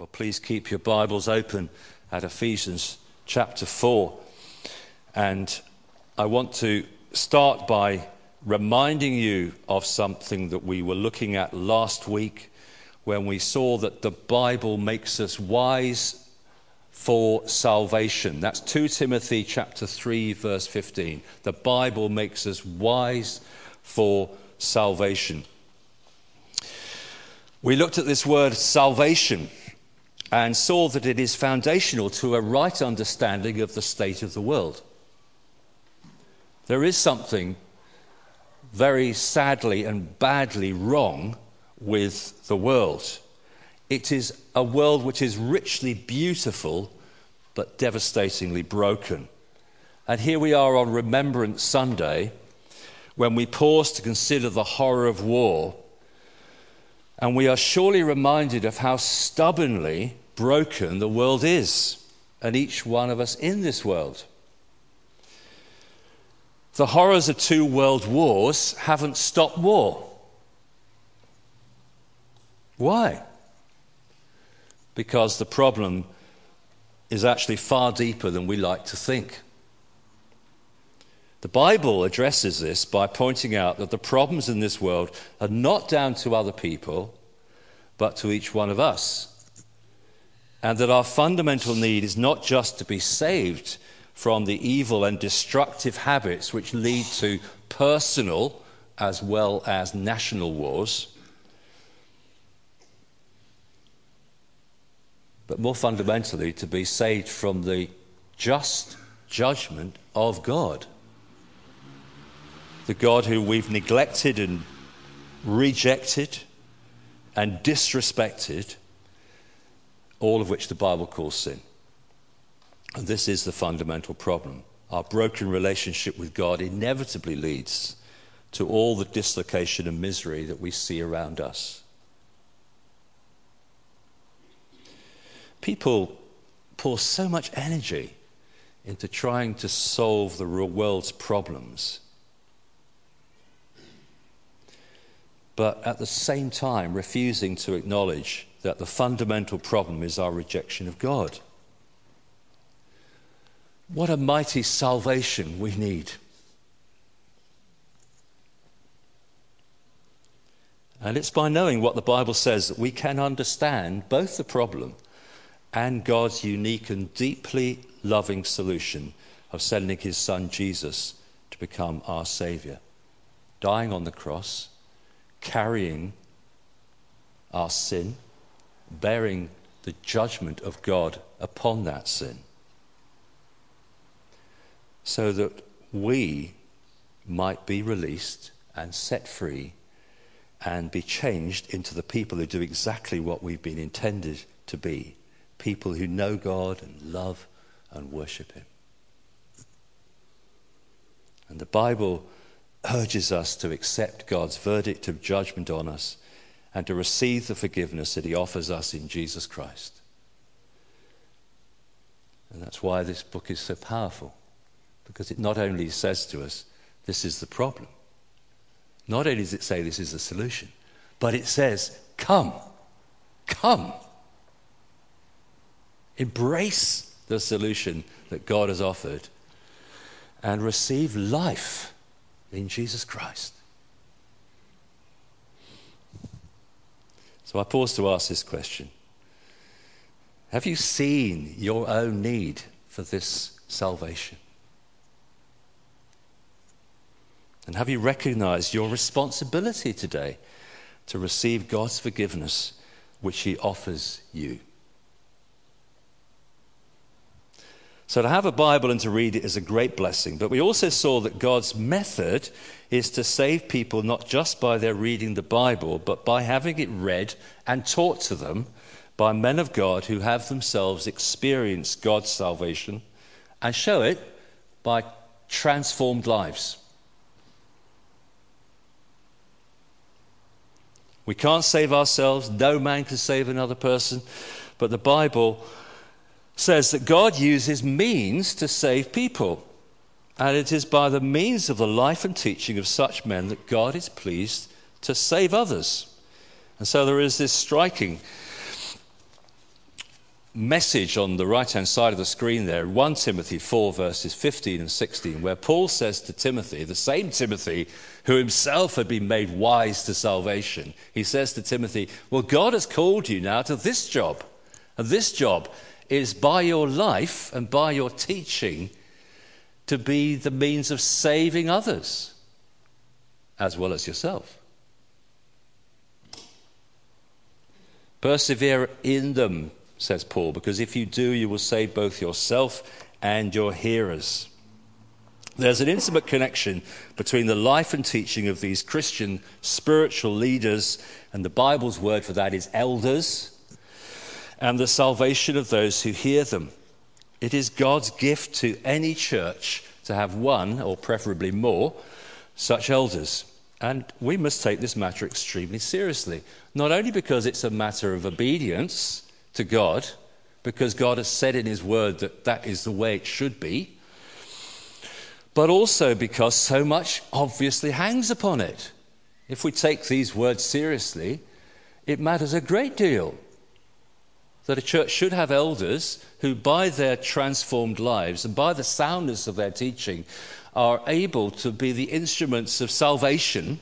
Well, please keep your Bibles open at Ephesians chapter 4. And I want to start by reminding you of something that we were looking at last week when we saw that the Bible makes us wise for salvation. That's 2 Timothy chapter 3 verse 15. The Bible makes us wise for salvation. We looked at this word salvation and saw that it is foundational to a right understanding of the state of the world. There is something very sadly and badly wrong with the world. It is a world which is richly beautiful but devastatingly broken. And here we are on Remembrance Sunday when we pause to consider the horror of war. And we are surely reminded of how stubbornly broken the world is, and each one of us in this world. The horrors of two world wars haven't stopped war. Why? Because the problem is actually far deeper than we like to think. The Bible addresses this by pointing out that the problems in this world are not down to other people, but to each one of us and that our fundamental need is not just to be saved from the evil and destructive habits which lead to personal as well as national wars, but more fundamentally, to be saved from the just judgment of God. The God who we've neglected and rejected and disrespected all of which the Bible calls sin. And this is the fundamental problem. Our broken relationship with God inevitably leads to all the dislocation and misery that we see around us. People pour so much energy into trying to solve the real world's problems, but at the same time refusing to acknowledge that the fundamental problem is our rejection of God. What a mighty salvation we need. And it's by knowing what the Bible says that we can understand both the problem and God's unique and deeply loving solution of sending his son Jesus to become our Savior, dying on the cross, carrying our sin bearing the judgment of God upon that sin. So that we might be released and set free and be changed into the people who do exactly what we've been intended to be people who know God and love and worship Him. And the Bible urges us to accept God's verdict of judgment on us and to receive the forgiveness that He offers us in Jesus Christ. And that's why this book is so powerful, because it not only says to us, this is the problem, not only does it say this is the solution, but it says, come, come. Embrace the solution that God has offered and receive life in Jesus Christ. So I pause to ask this question Have you seen your own need for this salvation? And have you recognized your responsibility today to receive God's forgiveness, which He offers you? So, to have a Bible and to read it is a great blessing. But we also saw that God's method is to save people not just by their reading the Bible, but by having it read and taught to them by men of God who have themselves experienced God's salvation and show it by transformed lives. We can't save ourselves, no man can save another person, but the Bible says that God uses means to save people. And it is by the means of the life and teaching of such men that God is pleased to save others. And so there is this striking message on the right hand side of the screen there, 1 Timothy 4, verses 15 and 16, where Paul says to Timothy, the same Timothy who himself had been made wise to salvation, he says to Timothy, Well, God has called you now to this job. And this job is by your life and by your teaching to be the means of saving others as well as yourself. Persevere in them, says Paul, because if you do, you will save both yourself and your hearers. There's an intimate connection between the life and teaching of these Christian spiritual leaders, and the Bible's word for that is elders, and the salvation of those who hear them. It is God's gift to any church to have one, or preferably more, such elders. And we must take this matter extremely seriously, not only because it's a matter of obedience to God, because God has said in His Word that that is the way it should be, but also because so much obviously hangs upon it. If we take these words seriously, it matters a great deal that a church should have elders who, by their transformed lives and by the soundness of their teaching, are able to be the instruments of salvation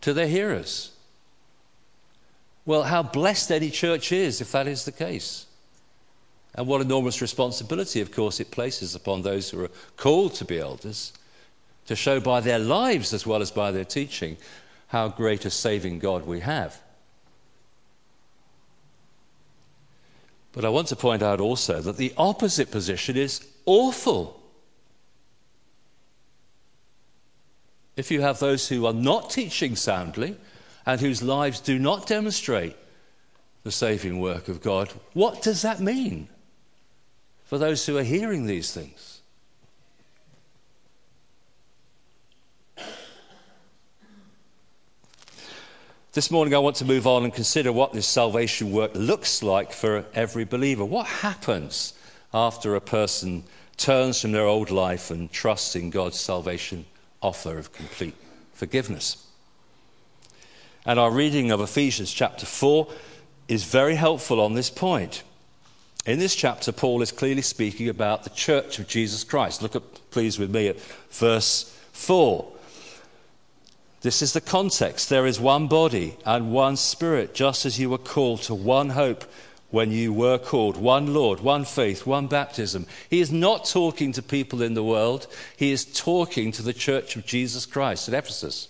to their hearers. Well, how blessed any church is if that is the case. And what enormous responsibility, of course, it places upon those who are called to be elders to show by their lives as well as by their teaching how great a saving God we have. But I want to point out also that the opposite position is awful. if you have those who are not teaching soundly and whose lives do not demonstrate the saving work of God, what does that mean for those who are hearing these things? This morning, I want to move on and consider what this salvation work looks like for every believer. What happens after a person turns from their old life and trusts in God's salvation offer of complete forgiveness. And our reading of Ephesians chapter 4 is very helpful on this point. In this chapter, Paul is clearly speaking about the church of Jesus Christ. Look at, please, with me at verse 4. This is the context. There is one body and one spirit, just as you were called to one hope when you were called one Lord, one faith, one baptism. He is not talking to people in the world, he is talking to the church of Jesus Christ at Ephesus.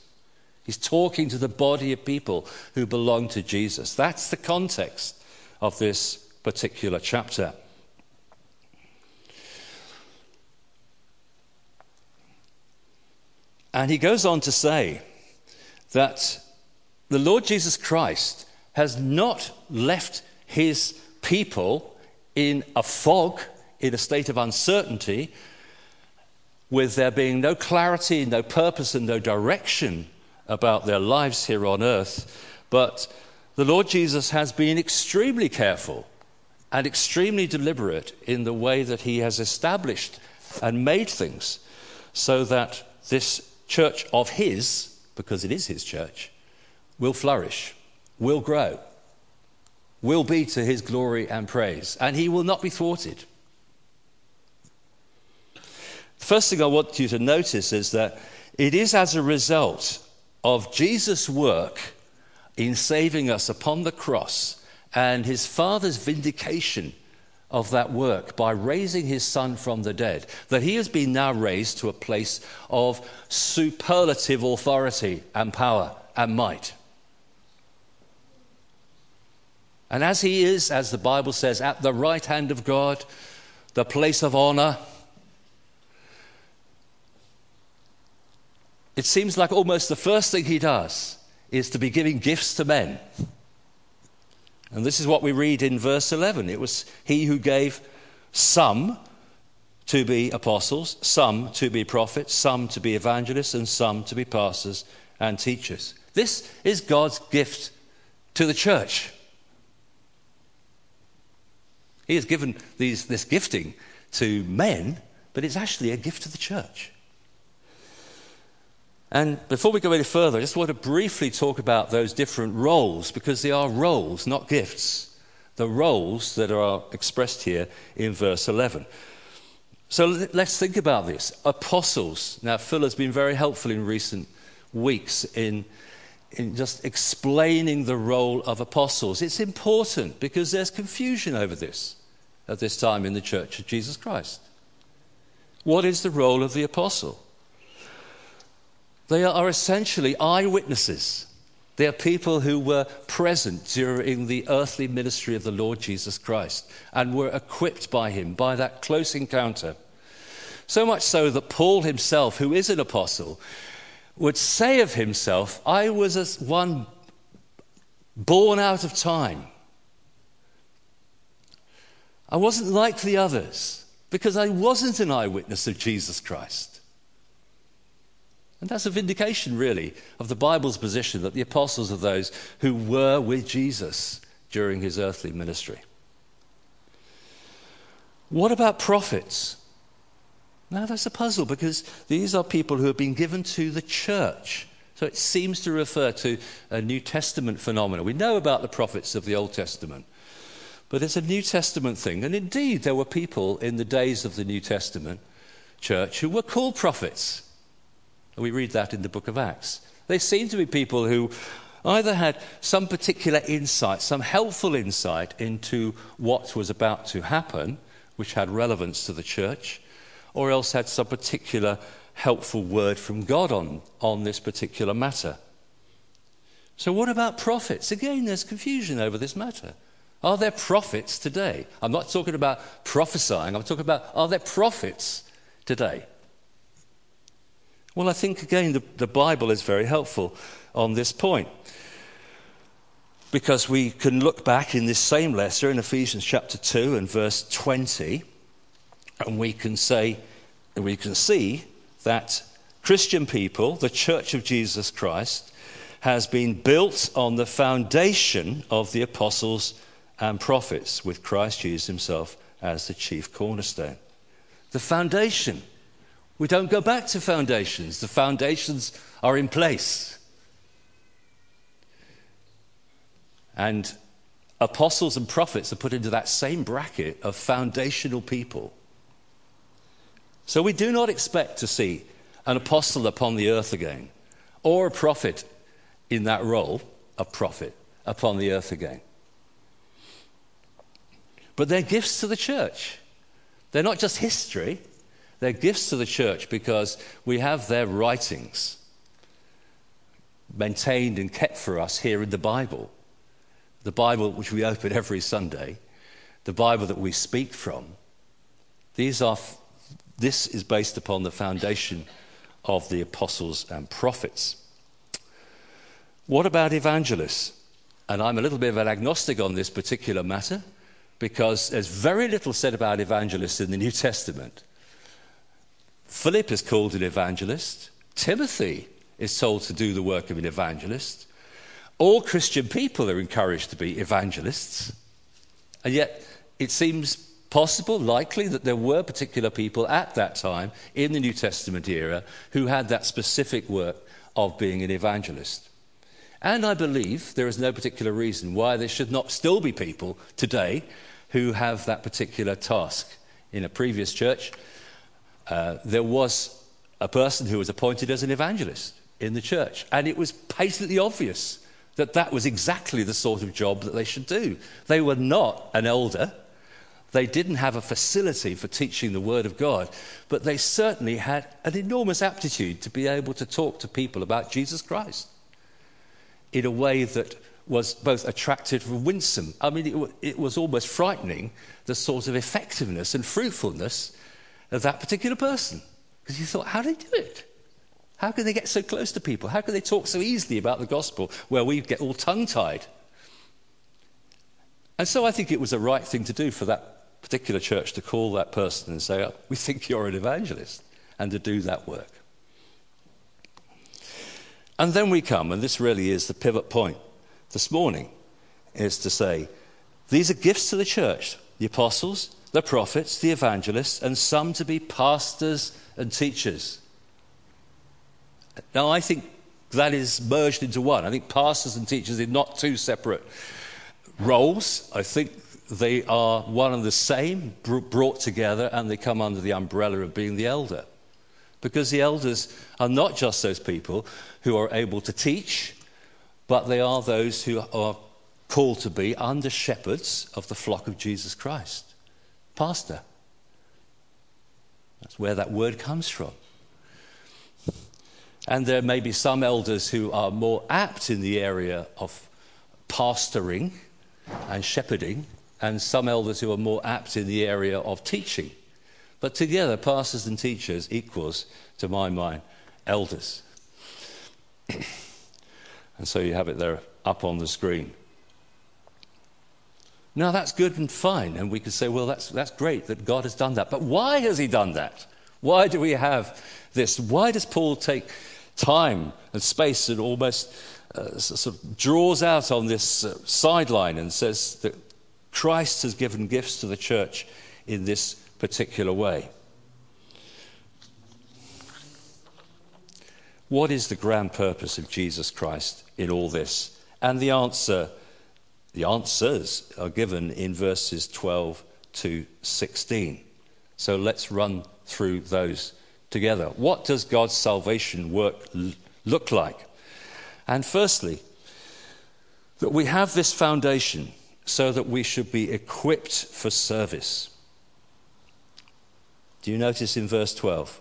He's talking to the body of people who belong to Jesus. That's the context of this particular chapter. And he goes on to say that the Lord Jesus Christ has not left his people in a fog, in a state of uncertainty, with there being no clarity, no purpose, and no direction about their lives here on earth. But the Lord Jesus has been extremely careful and extremely deliberate in the way that he has established and made things so that this church of his, because it is his church, will flourish, will grow, will be to his glory and praise, and he will not be thwarted. The first thing I want you to notice is that it is as a result of Jesus' work in saving us upon the cross and his Father's vindication of that work by raising his Son from the dead that he has been now raised to a place of superlative authority and power and might. And as he is, as the Bible says, at the right hand of God, the place of honor, it seems like almost the first thing he does is to be giving gifts to men. And this is what we read in verse 11. It was he who gave some to be apostles, some to be prophets, some to be evangelists, and some to be pastors and teachers. This is God's gift to the church. He has given these, this gifting to men, but it's actually a gift to the church. And before we go any further, I just want to briefly talk about those different roles because they are roles, not gifts, the roles that are expressed here in verse 11. So let's think about this. Apostles. Now, Phil has been very helpful in recent weeks in, in just explaining the role of apostles. It's important because there's confusion over this at this time in the Church of Jesus Christ. What is the role of the apostle? They are essentially eyewitnesses. They are people who were present during the earthly ministry of the Lord Jesus Christ and were equipped by him by that close encounter. So much so that Paul himself, who is an apostle, would say of himself, I was as one born out of time. I wasn't like the others because I wasn't an eyewitness of Jesus Christ. And that's a vindication, really, of the Bible's position that the apostles are those who were with Jesus during his earthly ministry. What about prophets? Now, that's a puzzle because these are people who have been given to the church. So it seems to refer to a New Testament phenomenon. We know about the prophets of the Old Testament, but it's a New Testament thing. And indeed, there were people in the days of the New Testament church who were called prophets. And we read that in the book of Acts. They seem to be people who either had some particular insight, some helpful insight into what was about to happen, which had relevance to the church, or else had some particular helpful word from God on, on this particular matter. So, what about prophets? Again, there's confusion over this matter. Are there prophets today? I'm not talking about prophesying, I'm talking about are there prophets today? Well, I think again the, the Bible is very helpful on this point. Because we can look back in this same letter in Ephesians chapter 2 and verse 20, and we can say, we can see that Christian people, the Church of Jesus Christ, has been built on the foundation of the apostles and prophets, with Christ Jesus himself as the chief cornerstone. The foundation. We don't go back to foundations, the foundations are in place. And apostles and prophets are put into that same bracket of foundational people. So we do not expect to see an apostle upon the earth again, or a prophet in that role, a prophet, upon the earth again. But they're gifts to the church. They're not just history, they're gifts to the church because we have their writings maintained and kept for us here in the Bible. The Bible which we open every Sunday, the Bible that we speak from. These are, this is based upon the foundation of the apostles and prophets. What about evangelists? And I'm a little bit of an agnostic on this particular matter because there's very little said about evangelists in the New Testament. Philip is called an evangelist. Timothy is told to do the work of an evangelist. All Christian people are encouraged to be evangelists. And yet, it seems possible, likely, that there were particular people at that time in the New Testament era who had that specific work of being an evangelist. And I believe there is no particular reason why there should not still be people today who have that particular task. In a previous church, uh, there was a person who was appointed as an evangelist in the church, and it was patently obvious that that was exactly the sort of job that they should do. They were not an elder. They didn't have a facility for teaching the Word of God, but they certainly had an enormous aptitude to be able to talk to people about Jesus Christ in a way that was both attractive and winsome. I mean, it, it was almost frightening the sort of effectiveness and fruitfulness of that particular person. Because you thought, how do they do it? How can they get so close to people? How can they talk so easily about the gospel where we get all tongue tied? And so I think it was the right thing to do for that particular church to call that person and say, oh, We think you're an evangelist, and to do that work. And then we come, and this really is the pivot point this morning, is to say, These are gifts to the church the apostles, the prophets, the evangelists, and some to be pastors and teachers. Now, I think that is merged into one. I think pastors and teachers are not two separate roles. I think they are one and the same, brought together, and they come under the umbrella of being the elder. Because the elders are not just those people who are able to teach, but they are those who are called to be under shepherds of the flock of Jesus Christ. Pastor. That's where that word comes from. And there may be some elders who are more apt in the area of pastoring and shepherding, and some elders who are more apt in the area of teaching. But together, pastors and teachers equals, to my mind, elders. and so you have it there up on the screen. Now, that's good and fine, and we could say, well, that's, that's great that God has done that. But why has He done that? Why do we have this? Why does Paul take time and space and almost uh, sort of draws out on this uh, sideline and says that Christ has given gifts to the church in this particular way. What is the grand purpose of Jesus Christ in all this? And the answer, the answers are given in verses 12 to 16. So let's run through those together. What does God's salvation work look like? And firstly, that we have this foundation so that we should be equipped for service. Do you notice in verse 12?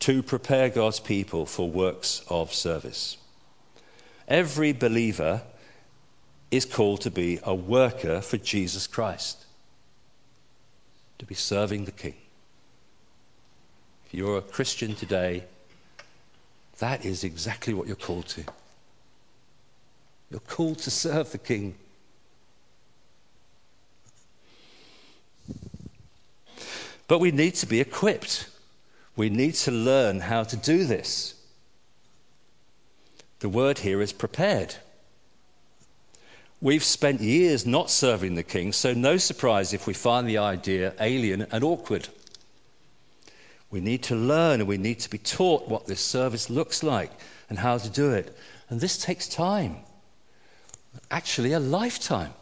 To prepare God's people for works of service. Every believer is called to be a worker for Jesus Christ, to be serving the King. If you're a Christian today, that is exactly what you're called to. You're called to serve the King. But we need to be equipped. We need to learn how to do this. The word here is prepared. We've spent years not serving the king, so no surprise if we find the idea alien and awkward. We need to learn and we need to be taught what this service looks like and how to do it. And this takes time actually a lifetime.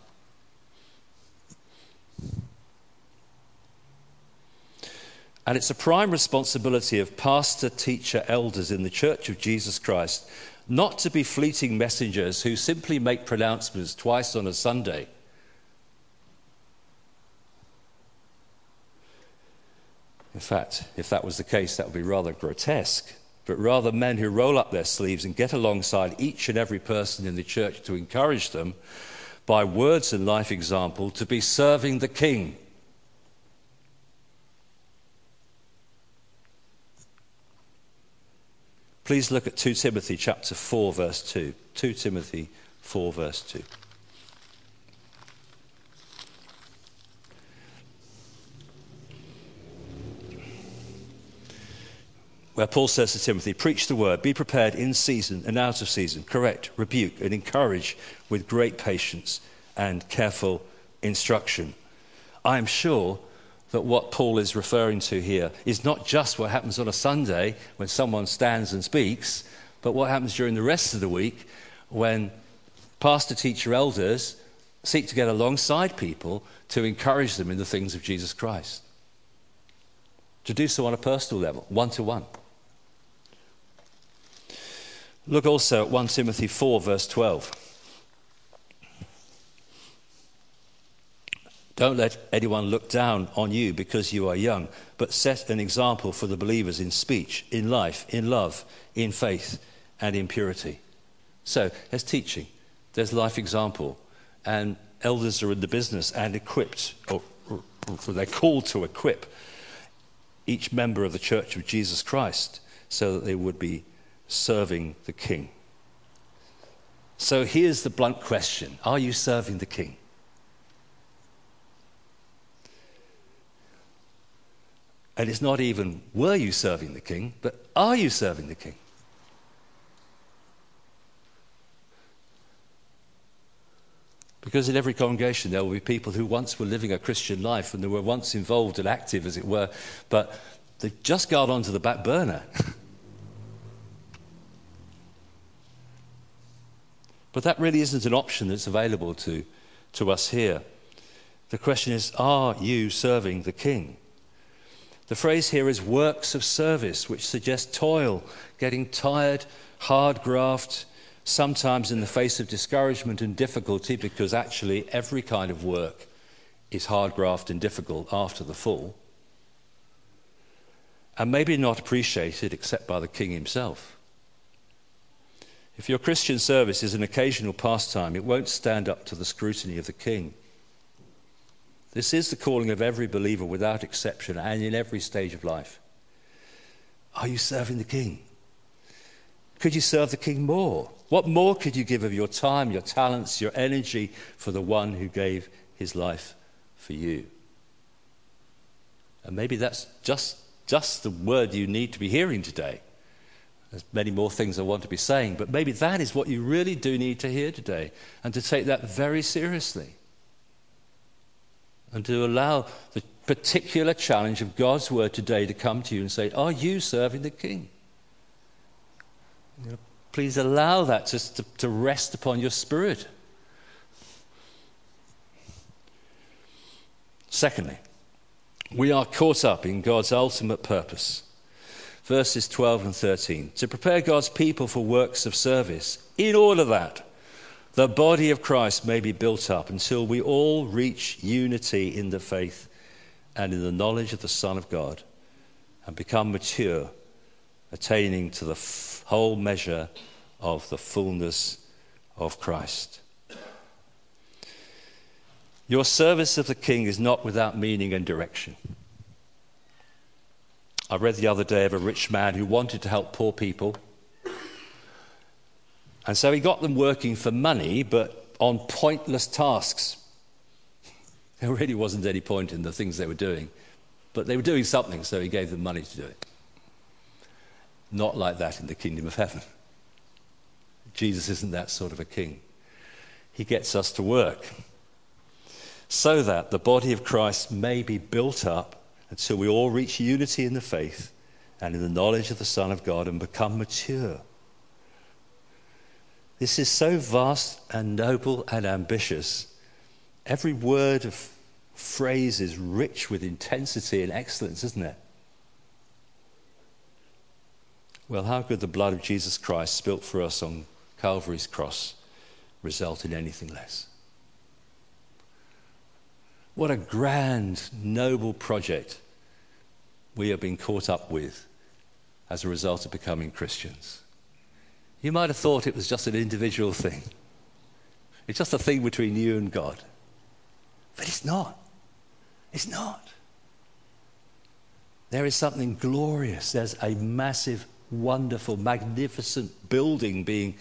And it's a prime responsibility of pastor, teacher, elders in the Church of Jesus Christ not to be fleeting messengers who simply make pronouncements twice on a Sunday. In fact, if that was the case, that would be rather grotesque but rather men who roll up their sleeves and get alongside each and every person in the church to encourage them by words and life example to be serving the king. Please look at 2 Timothy chapter 4 verse 2. 2 Timothy 4 verse 2. where Paul says to Timothy, Preach the word, be prepared in season and out of season, correct, rebuke, and encourage with great patience and careful instruction. I am sure that what Paul is referring to here is not just what happens on a Sunday when someone stands and speaks, but what happens during the rest of the week when pastor, teacher, elders seek to get alongside people to encourage them in the things of Jesus Christ. To do so on a personal level, one to one. Look also at 1 Timothy 4, verse 12. Don't let anyone look down on you because you are young, but set an example for the believers in speech, in life, in love, in faith, and in purity. So, there's teaching, there's life example, and elders are in the business and equipped, or, or, they're called to equip each member of the Church of Jesus Christ so that they would be serving the king. So here's the blunt question Are you serving the king? And it's not even, were you serving the king, but are you serving the king? Because in every congregation there will be people who once were living a Christian life and they were once involved and active, as it were, but they just got onto the back burner. But that really isn't an option that's available to, to us here. The question is, are you serving the king? The phrase here is works of service, which suggests toil, getting tired, hard graft, sometimes in the face of discouragement and difficulty, because actually every kind of work is hard graft and difficult after the fall, and maybe not appreciated except by the king himself. If your Christian service is an occasional pastime, it won't stand up to the scrutiny of the king. This is the calling of every believer without exception and in every stage of life. Are you serving the king? Could you serve the king more? What more could you give of your time, your talents, your energy for the one who gave his life for you? And maybe that's just, just the word you need to be hearing today. There's many more things I want to be saying, but maybe that is what you really do need to hear today and to take that very seriously. And to allow the particular challenge of God's word today to come to you and say, Are you serving the King? You know, please allow that just to, to rest upon your spirit. Secondly, we are caught up in God's ultimate purpose. Verses 12 and 13. To prepare God's people for works of service, in order that the body of Christ may be built up until we all reach unity in the faith and in the knowledge of the Son of God and become mature, attaining to the whole measure of the fullness of Christ. Your service of the King is not without meaning and direction. I read the other day of a rich man who wanted to help poor people. And so he got them working for money, but on pointless tasks. There really wasn't any point in the things they were doing, but they were doing something, so he gave them money to do it. Not like that in the kingdom of heaven. Jesus isn't that sort of a king. He gets us to work so that the body of Christ may be built up until we all reach unity in the faith and in the knowledge of the Son of God and become mature. This is so vast and noble and ambitious. Every word of phrase is rich with intensity and excellence, isn't it? Well, how could the blood of Jesus Christ spilt for us on Calvary's cross result in anything less? What a grand, noble project we have been caught up with as a result of becoming Christians. You might have thought it was just an individual thing, it's just a thing between you and God. But it's not. It's not. There is something glorious. There's a massive wonderful, magnificent building being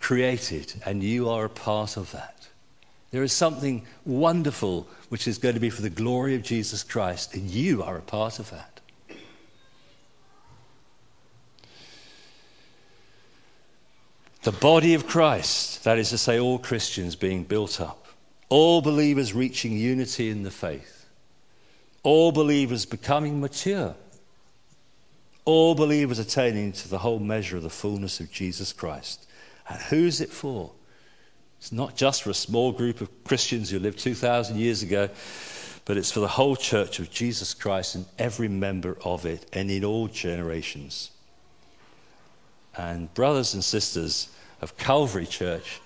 created, and you are a part of that. There is something wonderful which is going to be for the glory of Jesus Christ, and you are a part of that. The body of Christ, that is to say, all Christians being built up, all believers reaching unity in the faith, all believers becoming mature all believers attaining to the whole measure of the fullness of Jesus Christ. And who's it for? It's not just for a small group of Christians who lived 2,000 years ago, but it's for the whole church of Jesus Christ and every member of it and in all generations. And, brothers and sisters of Calvary Church,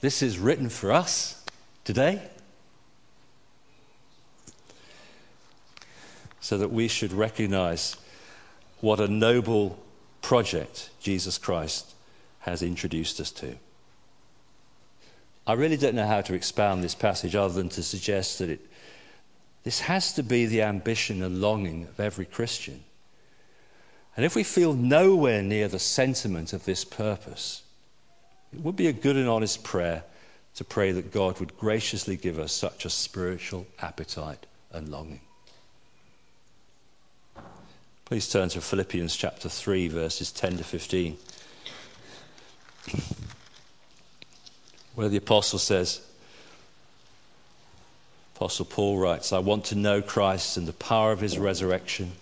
this is written for us today so that we should recognize what a noble project Jesus Christ has introduced us to. I really don't know how to expound this passage other than to suggest that it, this has to be the ambition and longing of every Christian. And if we feel nowhere near the sentiment of this purpose, it would be a good and honest prayer to pray that God would graciously give us such a spiritual appetite and longing. Please turn to Philippians chapter 3, verses 10 to 15, where the apostle says, Apostle Paul writes, I want to know Christ and the power of his resurrection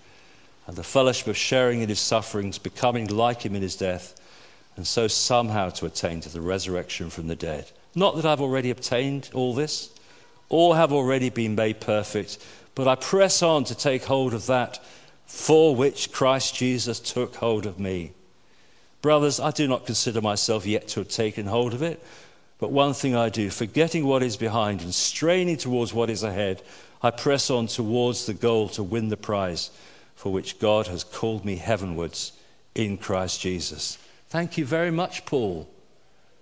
and the fellowship of sharing in his sufferings, becoming like him in his death, and so somehow to attain to the resurrection from the dead. Not that I've already obtained all this All have already been made perfect, but I press on to take hold of that for which Christ Jesus took hold of me. Brothers, I do not consider myself yet to have taken hold of it, but one thing I do, forgetting what is behind and straining towards what is ahead, I press on towards the goal to win the prize for which God has called me heavenwards in Christ Jesus. Thank you very much, Paul.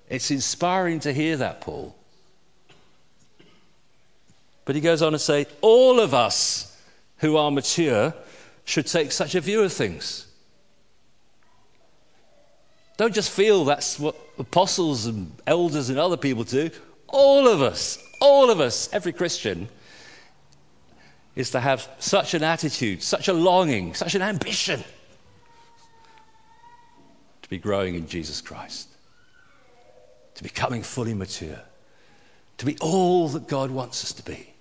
It's inspiring to hear that, Paul. But he goes on to say, all of us who are mature should take such a view of things. Don't just feel that's what apostles and elders and other people do. All of us, all of us, every Christian, is to have such an attitude, such a longing, such an ambition to be growing in Jesus Christ, to becoming fully mature, to be all that God wants us to be.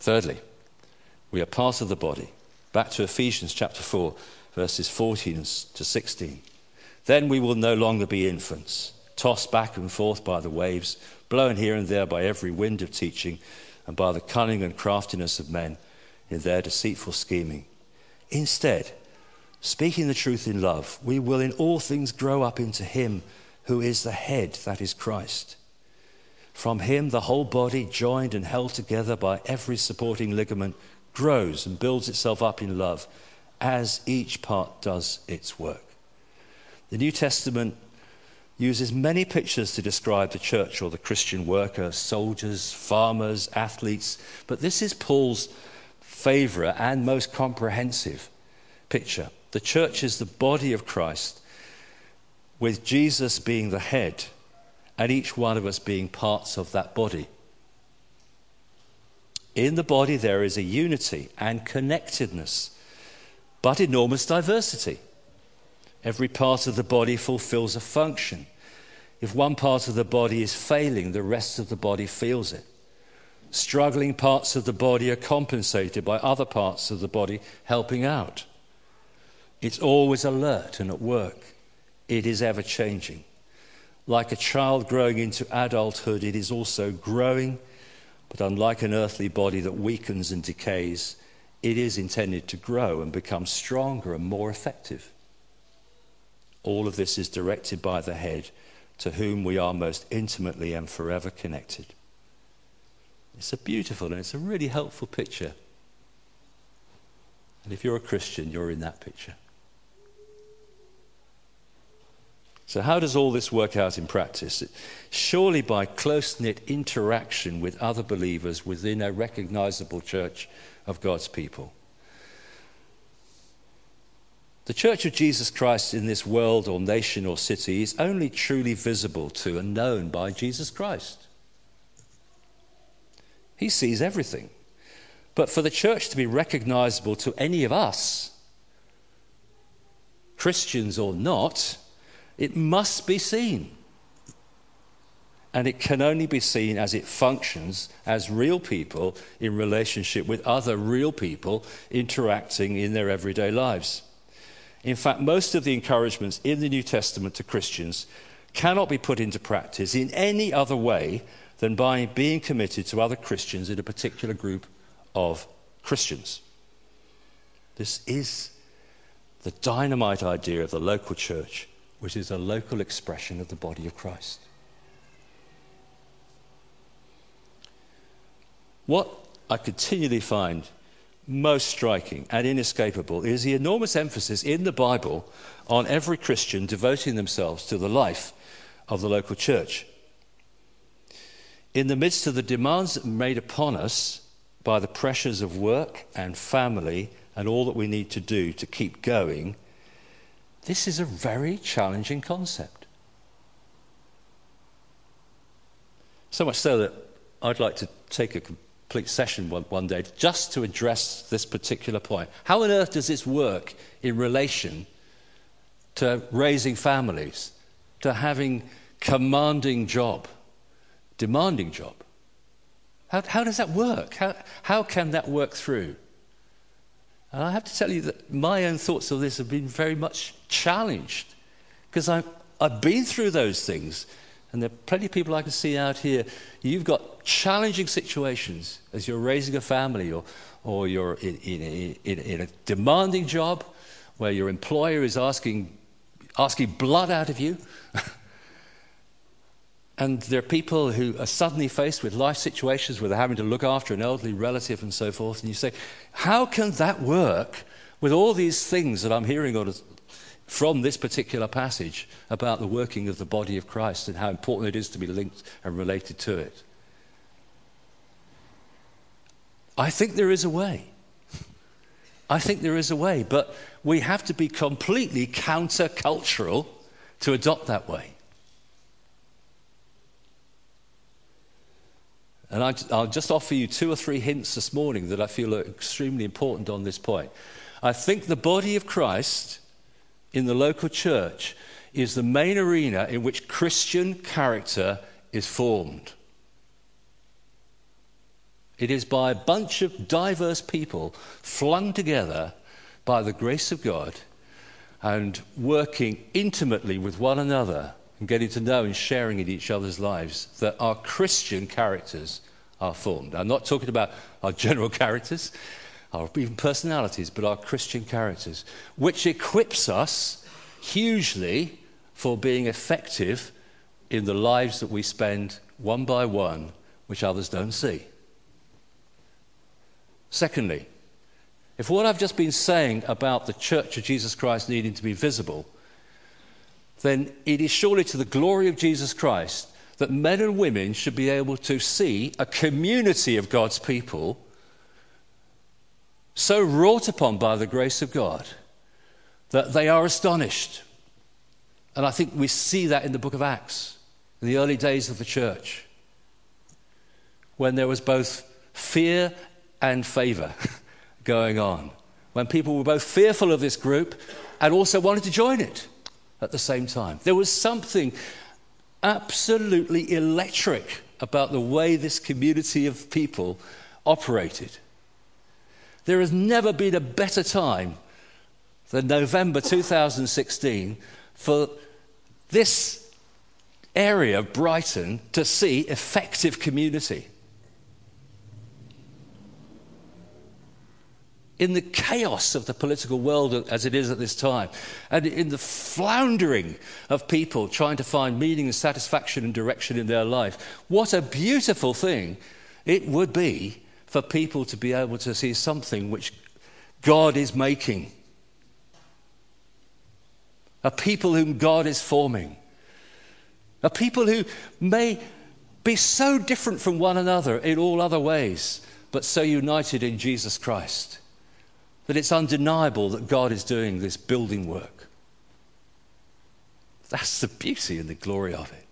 Thirdly, we are part of the body. Back to Ephesians chapter 4, verses 14 to 16. Then we will no longer be infants, tossed back and forth by the waves, blown here and there by every wind of teaching, and by the cunning and craftiness of men in their deceitful scheming. Instead, speaking the truth in love, we will in all things grow up into Him who is the head, that is Christ. From him, the whole body, joined and held together by every supporting ligament, grows and builds itself up in love as each part does its work. The New Testament uses many pictures to describe the church or the Christian worker soldiers, farmers, athletes, but this is Paul's favorite and most comprehensive picture. The church is the body of Christ, with Jesus being the head and each one of us being parts of that body. In the body, there is a unity and connectedness, but enormous diversity. Every part of the body fulfills a function. If one part of the body is failing, the rest of the body feels it. Struggling parts of the body are compensated by other parts of the body helping out. It's always alert and at work. It is ever changing. Like a child growing into adulthood, it is also growing, but unlike an earthly body that weakens and decays, it is intended to grow and become stronger and more effective. All of this is directed by the head, to whom we are most intimately and forever connected. It's a beautiful and it's a really helpful picture. And if you're a Christian, you're in that picture. So, how does all this work out in practice? Surely by close knit interaction with other believers within a recognizable church of God's people. The Church of Jesus Christ in this world or nation or city is only truly visible to and known by Jesus Christ. He sees everything. But for the church to be recognizable to any of us, Christians or not, it must be seen. And it can only be seen as it functions as real people in relationship with other real people interacting in their everyday lives. In fact, most of the encouragements in the New Testament to Christians cannot be put into practice in any other way than by being committed to other Christians in a particular group of Christians. This is the dynamite idea of the local church which is a local expression of the body of Christ. What I continually find most striking and inescapable is the enormous emphasis in the Bible on every Christian devoting themselves to the life of the local church. In the midst of the demands made upon us by the pressures of work and family and all that we need to do to keep going, this is a very challenging concept. So much so that I'd like to take a session one, one day just to address this particular point. How on earth does this work in relation to raising families, to having commanding job, demanding job? How, how does that work? How, how can that work through? And I have to tell you that my own thoughts of this have been very much challenged because I've been through those things. And there are plenty of people I can see out here. You've got challenging situations as you're raising a family or, or you're in, in, in, in a demanding job where your employer is asking, asking blood out of you. and there are people who are suddenly faced with life situations where they're having to look after an elderly relative and so forth. And you say, How can that work with all these things that I'm hearing from this particular passage about the working of the body of Christ and how important it is to be linked and related to it. I think there is a way. I think there is a way, but we have to be completely countercultural to adopt that way. And I'll just offer you two or three hints this morning that I feel are extremely important on this point. I think the body of Christ in the local church is the main arena in which Christian character is formed. It is by a bunch of diverse people flung together by the grace of God and working intimately with one another and getting to know and sharing in each other's lives that our Christian characters are formed. I'm not talking about our general characters, our even personalities, but our Christian characters, which equips us hugely for being effective in the lives that we spend one by one, which others don't see. Secondly, if what I've just been saying about the Church of Jesus Christ needing to be visible, then it is surely to the glory of Jesus Christ that men and women should be able to see a community of God's people so wrought upon by the grace of God that they are astonished. And I think we see that in the book of Acts, in the early days of the church, when there was both fear and favor going on, when people were both fearful of this group and also wanted to join it at the same time. There was something absolutely electric about the way this community of people operated. There has never been a better time than November 2016 for this area of Brighton to see effective community. in the chaos of the political world as it is at this time, and in the floundering of people trying to find meaning and satisfaction and direction in their life, what a beautiful thing it would be for people to be able to see something which God is making. A people whom God is forming. A people who may be so different from one another in all other ways, but so united in Jesus Christ that it's undeniable that God is doing this building work. That's the beauty and the glory of it.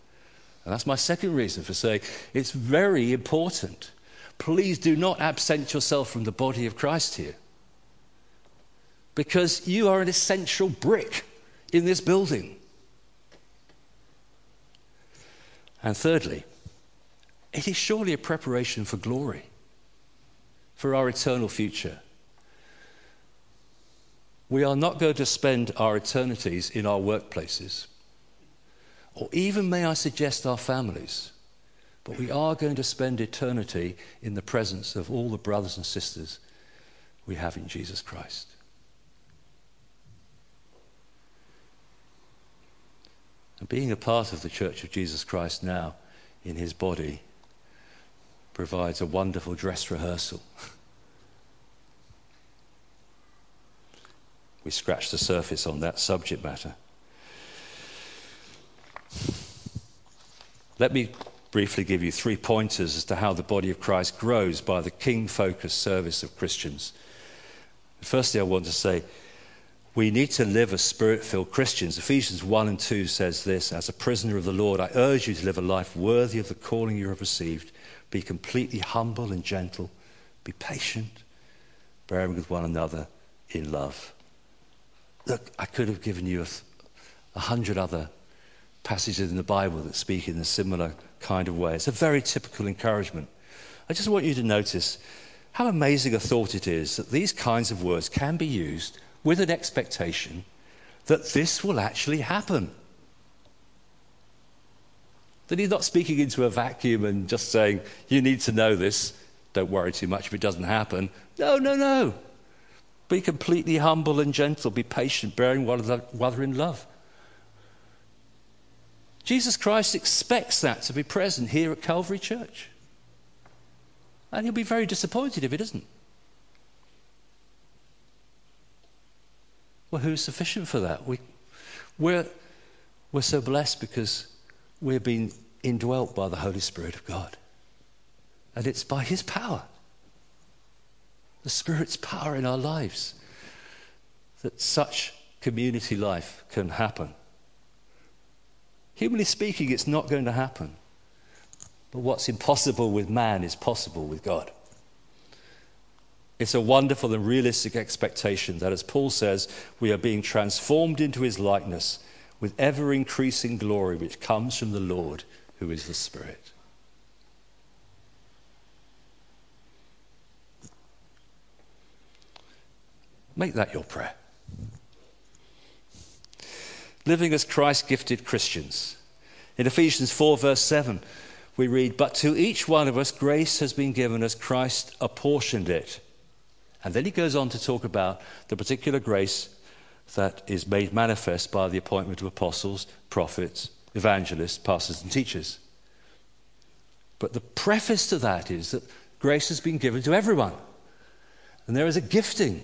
And that's my second reason for saying it's very important Please do not absent yourself from the body of Christ here. Because you are an essential brick in this building. And thirdly, it is surely a preparation for glory, for our eternal future. We are not going to spend our eternities in our workplaces, or even, may I suggest, our families. But we are going to spend eternity in the presence of all the brothers and sisters we have in Jesus Christ. And being a part of the Church of Jesus Christ now in his body provides a wonderful dress rehearsal. we scratched the surface on that subject matter. Let me briefly give you three pointers as to how the body of Christ grows by the king focused service of Christians. Firstly, I want to say we need to live as spirit filled Christians. Ephesians 1 and 2 says this As a prisoner of the Lord, I urge you to live a life worthy of the calling you have received. Be completely humble and gentle. Be patient, bearing with one another in love. Look, I could have given you a, a hundred other passages in the Bible that speak in a similar kind of way. It's a very typical encouragement. I just want you to notice how amazing a thought it is that these kinds of words can be used with an expectation that this will actually happen. That he's not speaking into a vacuum and just saying, you need to know this. Don't worry too much if it doesn't happen. No, no, no. Be completely humble and gentle. Be patient, bearing one another in love. Jesus Christ expects that to be present here at Calvary Church. And he'll be very disappointed if it isn't. Well, who's sufficient for that? We, we're, we're so blessed because we're being indwelt by the Holy Spirit of God. And it's by His power, the Spirit's power in our lives, that such community life can happen. Humanly speaking, it's not going to happen. But what's impossible with man is possible with God. It's a wonderful and realistic expectation that, as Paul says, we are being transformed into his likeness with ever increasing glory which comes from the Lord, who is the Spirit. Make that your prayer. Living as Christ gifted Christians. In Ephesians 4, verse 7, we read, But to each one of us grace has been given as Christ apportioned it. And then he goes on to talk about the particular grace that is made manifest by the appointment of apostles, prophets, evangelists, pastors, and teachers. But the preface to that is that grace has been given to everyone. And there is a gifting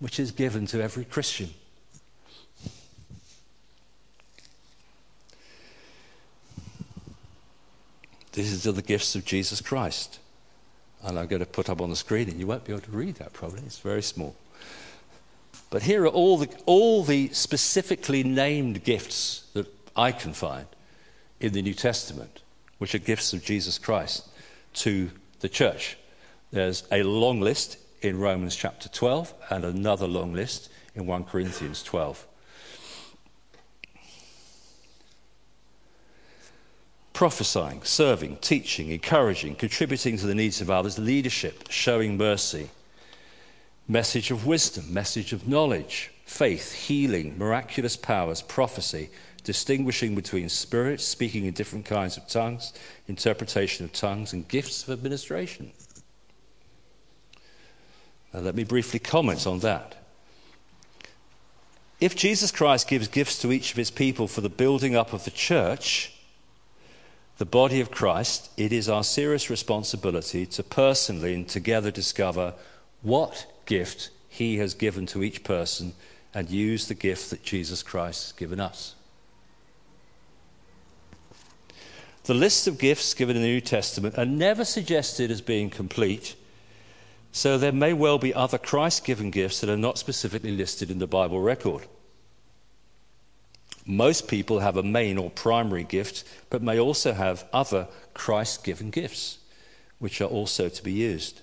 which is given to every Christian. These are the gifts of Jesus Christ. And I'm going to put up on the screen, and you won't be able to read that probably. It's very small. But here are all the, all the specifically named gifts that I can find in the New Testament, which are gifts of Jesus Christ to the church. There's a long list in Romans chapter 12 and another long list in 1 Corinthians 12. Prophesying, serving, teaching, encouraging, contributing to the needs of others, leadership, showing mercy, message of wisdom, message of knowledge, faith, healing, miraculous powers, prophecy, distinguishing between spirits, speaking in different kinds of tongues, interpretation of tongues, and gifts of administration. Now, let me briefly comment on that. If Jesus Christ gives gifts to each of his people for the building up of the church, the body of Christ, it is our serious responsibility to personally and together discover what gift He has given to each person and use the gift that Jesus Christ has given us. The list of gifts given in the New Testament are never suggested as being complete, so there may well be other Christ given gifts that are not specifically listed in the Bible record. Most people have a main or primary gift, but may also have other Christ given gifts, which are also to be used.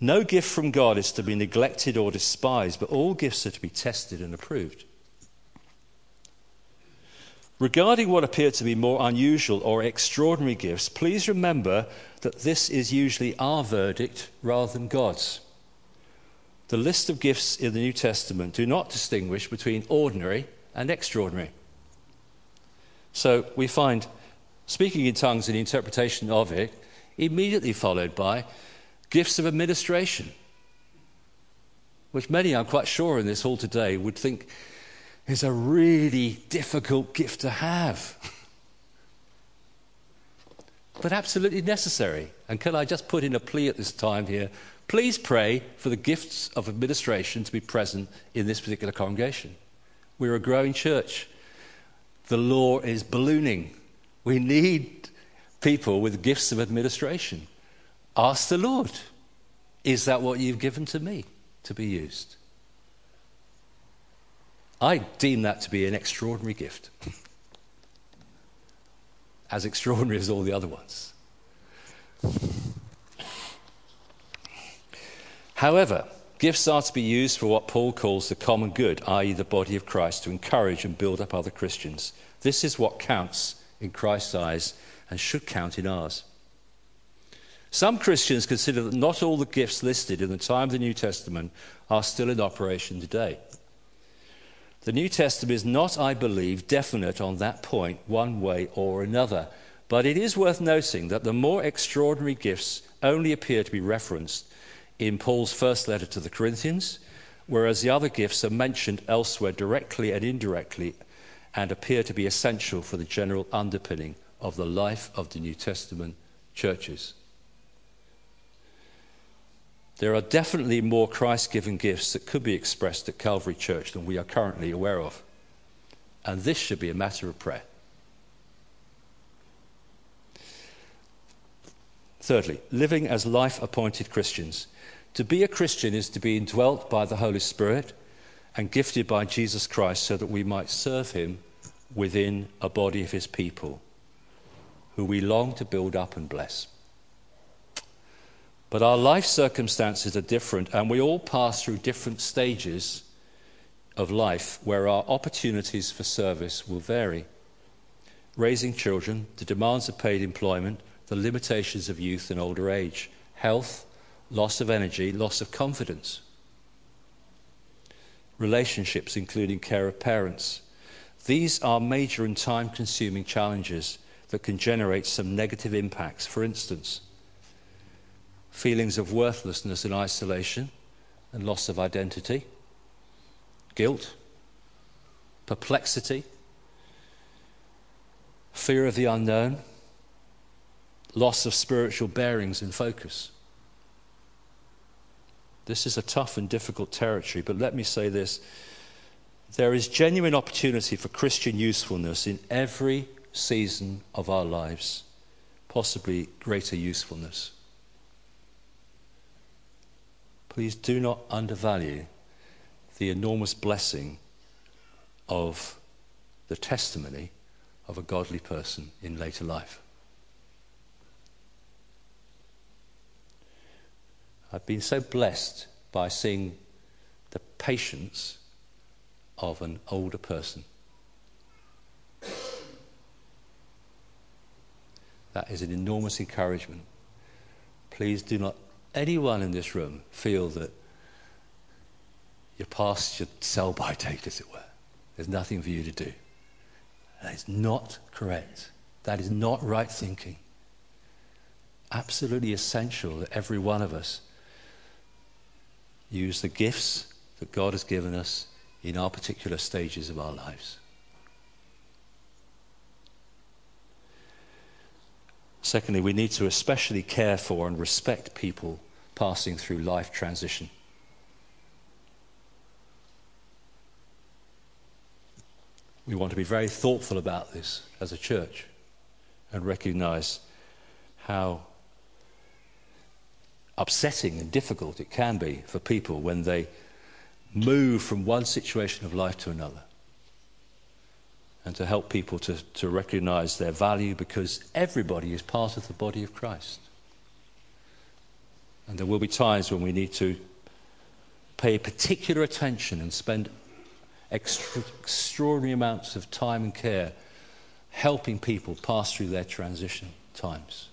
No gift from God is to be neglected or despised, but all gifts are to be tested and approved. Regarding what appear to be more unusual or extraordinary gifts, please remember that this is usually our verdict rather than God's. The list of gifts in the New Testament do not distinguish between ordinary and extraordinary. So we find speaking in tongues and interpretation of it immediately followed by gifts of administration, which many, I'm quite sure, in this hall today would think is a really difficult gift to have. but absolutely necessary. And can I just put in a plea at this time here? Please pray for the gifts of administration to be present in this particular congregation. We're a growing church. The law is ballooning. We need people with gifts of administration. Ask the Lord, is that what you've given to me to be used? I deem that to be an extraordinary gift, as extraordinary as all the other ones. However, gifts are to be used for what Paul calls the common good, i.e., the body of Christ, to encourage and build up other Christians. This is what counts in Christ's eyes and should count in ours. Some Christians consider that not all the gifts listed in the time of the New Testament are still in operation today. The New Testament is not, I believe, definite on that point, one way or another. But it is worth noting that the more extraordinary gifts only appear to be referenced in Paul's first letter to the Corinthians, whereas the other gifts are mentioned elsewhere directly and indirectly and appear to be essential for the general underpinning of the life of the New Testament churches. There are definitely more Christ given gifts that could be expressed at Calvary Church than we are currently aware of. And this should be a matter of prayer. Thirdly, living as life appointed Christians. To be a Christian is to be indwelt by the Holy Spirit and gifted by Jesus Christ so that we might serve him within a body of his people who we long to build up and bless. But our life circumstances are different, and we all pass through different stages of life where our opportunities for service will vary. Raising children, the demands of paid employment, the limitations of youth and older age, health, loss of energy, loss of confidence. Relationships, including care of parents. These are major and time consuming challenges that can generate some negative impacts. For instance, feelings of worthlessness and isolation and loss of identity, guilt, perplexity, fear of the unknown, loss of spiritual bearings and focus. This is a tough and difficult territory, but let me say this. There is genuine opportunity for Christian usefulness in every season of our lives, possibly greater usefulness. Please do not undervalue the enormous blessing of the testimony of a godly person in later life. I've been so blessed by seeing the patience of an older person. That is an enormous encouragement. Please do not anyone in this room feel that you're past your sell by date, as it were. There's nothing for you to do. That is not correct. That is not right thinking. Absolutely essential that every one of us use the gifts that God has given us in our particular stages of our lives. Secondly, we need to especially care for and respect people passing through life transition. We want to be very thoughtful about this as a church and recognize how upsetting and difficult it can be for people when they move from one situation of life to another. And to help people to, to recognize their value because everybody is part of the body of Christ. And there will be times when we need to pay particular attention and spend extra, extraordinary amounts of time and care helping people pass through their transition times.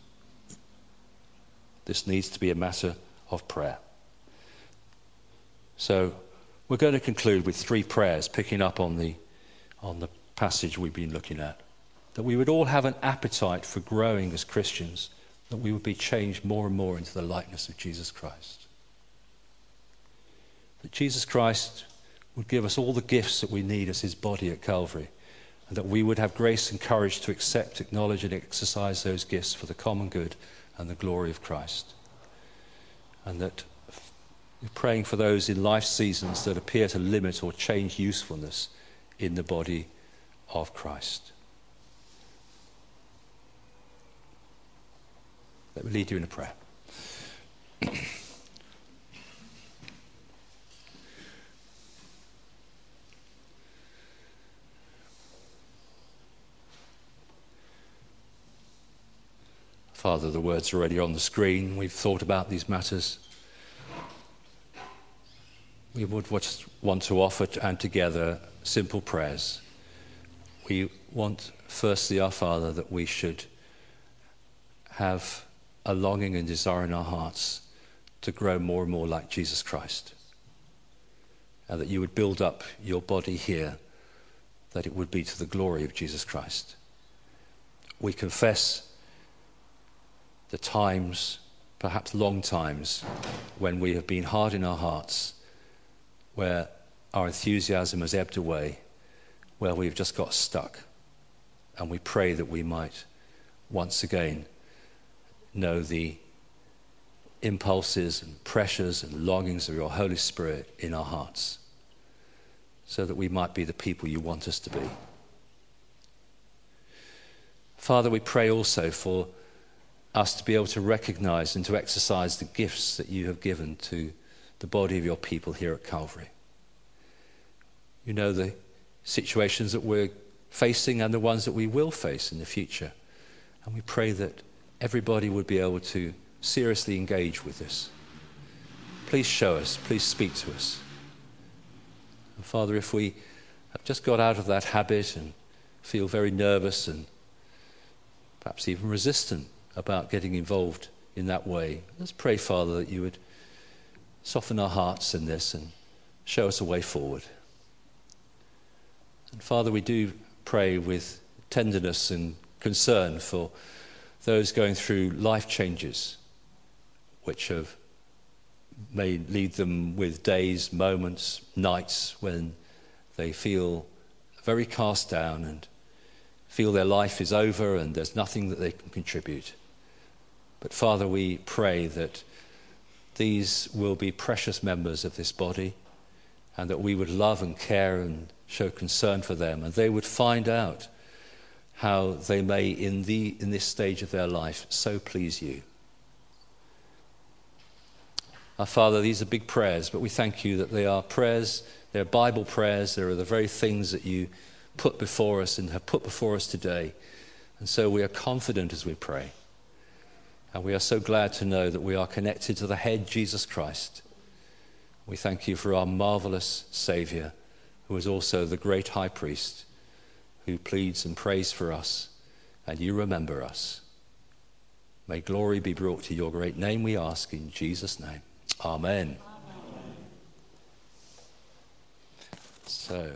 This needs to be a matter of prayer. So, we're going to conclude with three prayers, picking up on the, on the passage we've been looking at. That we would all have an appetite for growing as Christians that we would be changed more and more into the likeness of Jesus Christ. That Jesus Christ would give us all the gifts that we need as his body at Calvary, and that we would have grace and courage to accept, acknowledge, and exercise those gifts for the common good and the glory of Christ. And that praying for those in life seasons that appear to limit or change usefulness in the body of Christ. Let me lead you in a prayer. Father, the words are already on the screen. We've thought about these matters. We would want to offer and together simple prayers. We want, firstly, our Father, that we should have a longing and desire in our hearts to grow more and more like Jesus Christ. And that you would build up your body here that it would be to the glory of Jesus Christ. We confess the times, perhaps long times, when we have been hard in our hearts, where our enthusiasm has ebbed away, where we've just got stuck. And we pray that we might once again know the impulses and pressures and longings of your Holy Spirit in our hearts so that we might be the people you want us to be. Father, we pray also for us to be able to recognize and to exercise the gifts that you have given to the body of your people here at Calvary. You know the situations that we're facing and the ones that we will face in the future. And we pray that everybody would be able to seriously engage with this. Please show us, please speak to us. And Father, if we have just got out of that habit and feel very nervous and perhaps even resistant about getting involved in that way, let's pray, Father, that you would soften our hearts in this and show us a way forward. And Father, we do pray with tenderness and concern for those going through life changes which have may lead them with days, moments, nights when they feel very cast down and feel their life is over and there's nothing that they can contribute. But Father, we pray that these will be precious members of this body and that we would love and care and show concern for them and they would find out how they may, in, the, in this stage of their life, so please you. Our Father, these are big prayers, but we thank you that they are prayers, they're Bible prayers, they're the very things that you put before us and have put before us today. And so we are confident as we pray. And we are so glad to know that we are connected to the head, Jesus Christ. We thank you for our marvelous Savior, who is also the great high priest, who pleads and prays for us, and you remember us. May glory be brought to your great name, we ask in Jesus' name. Amen. Amen. So.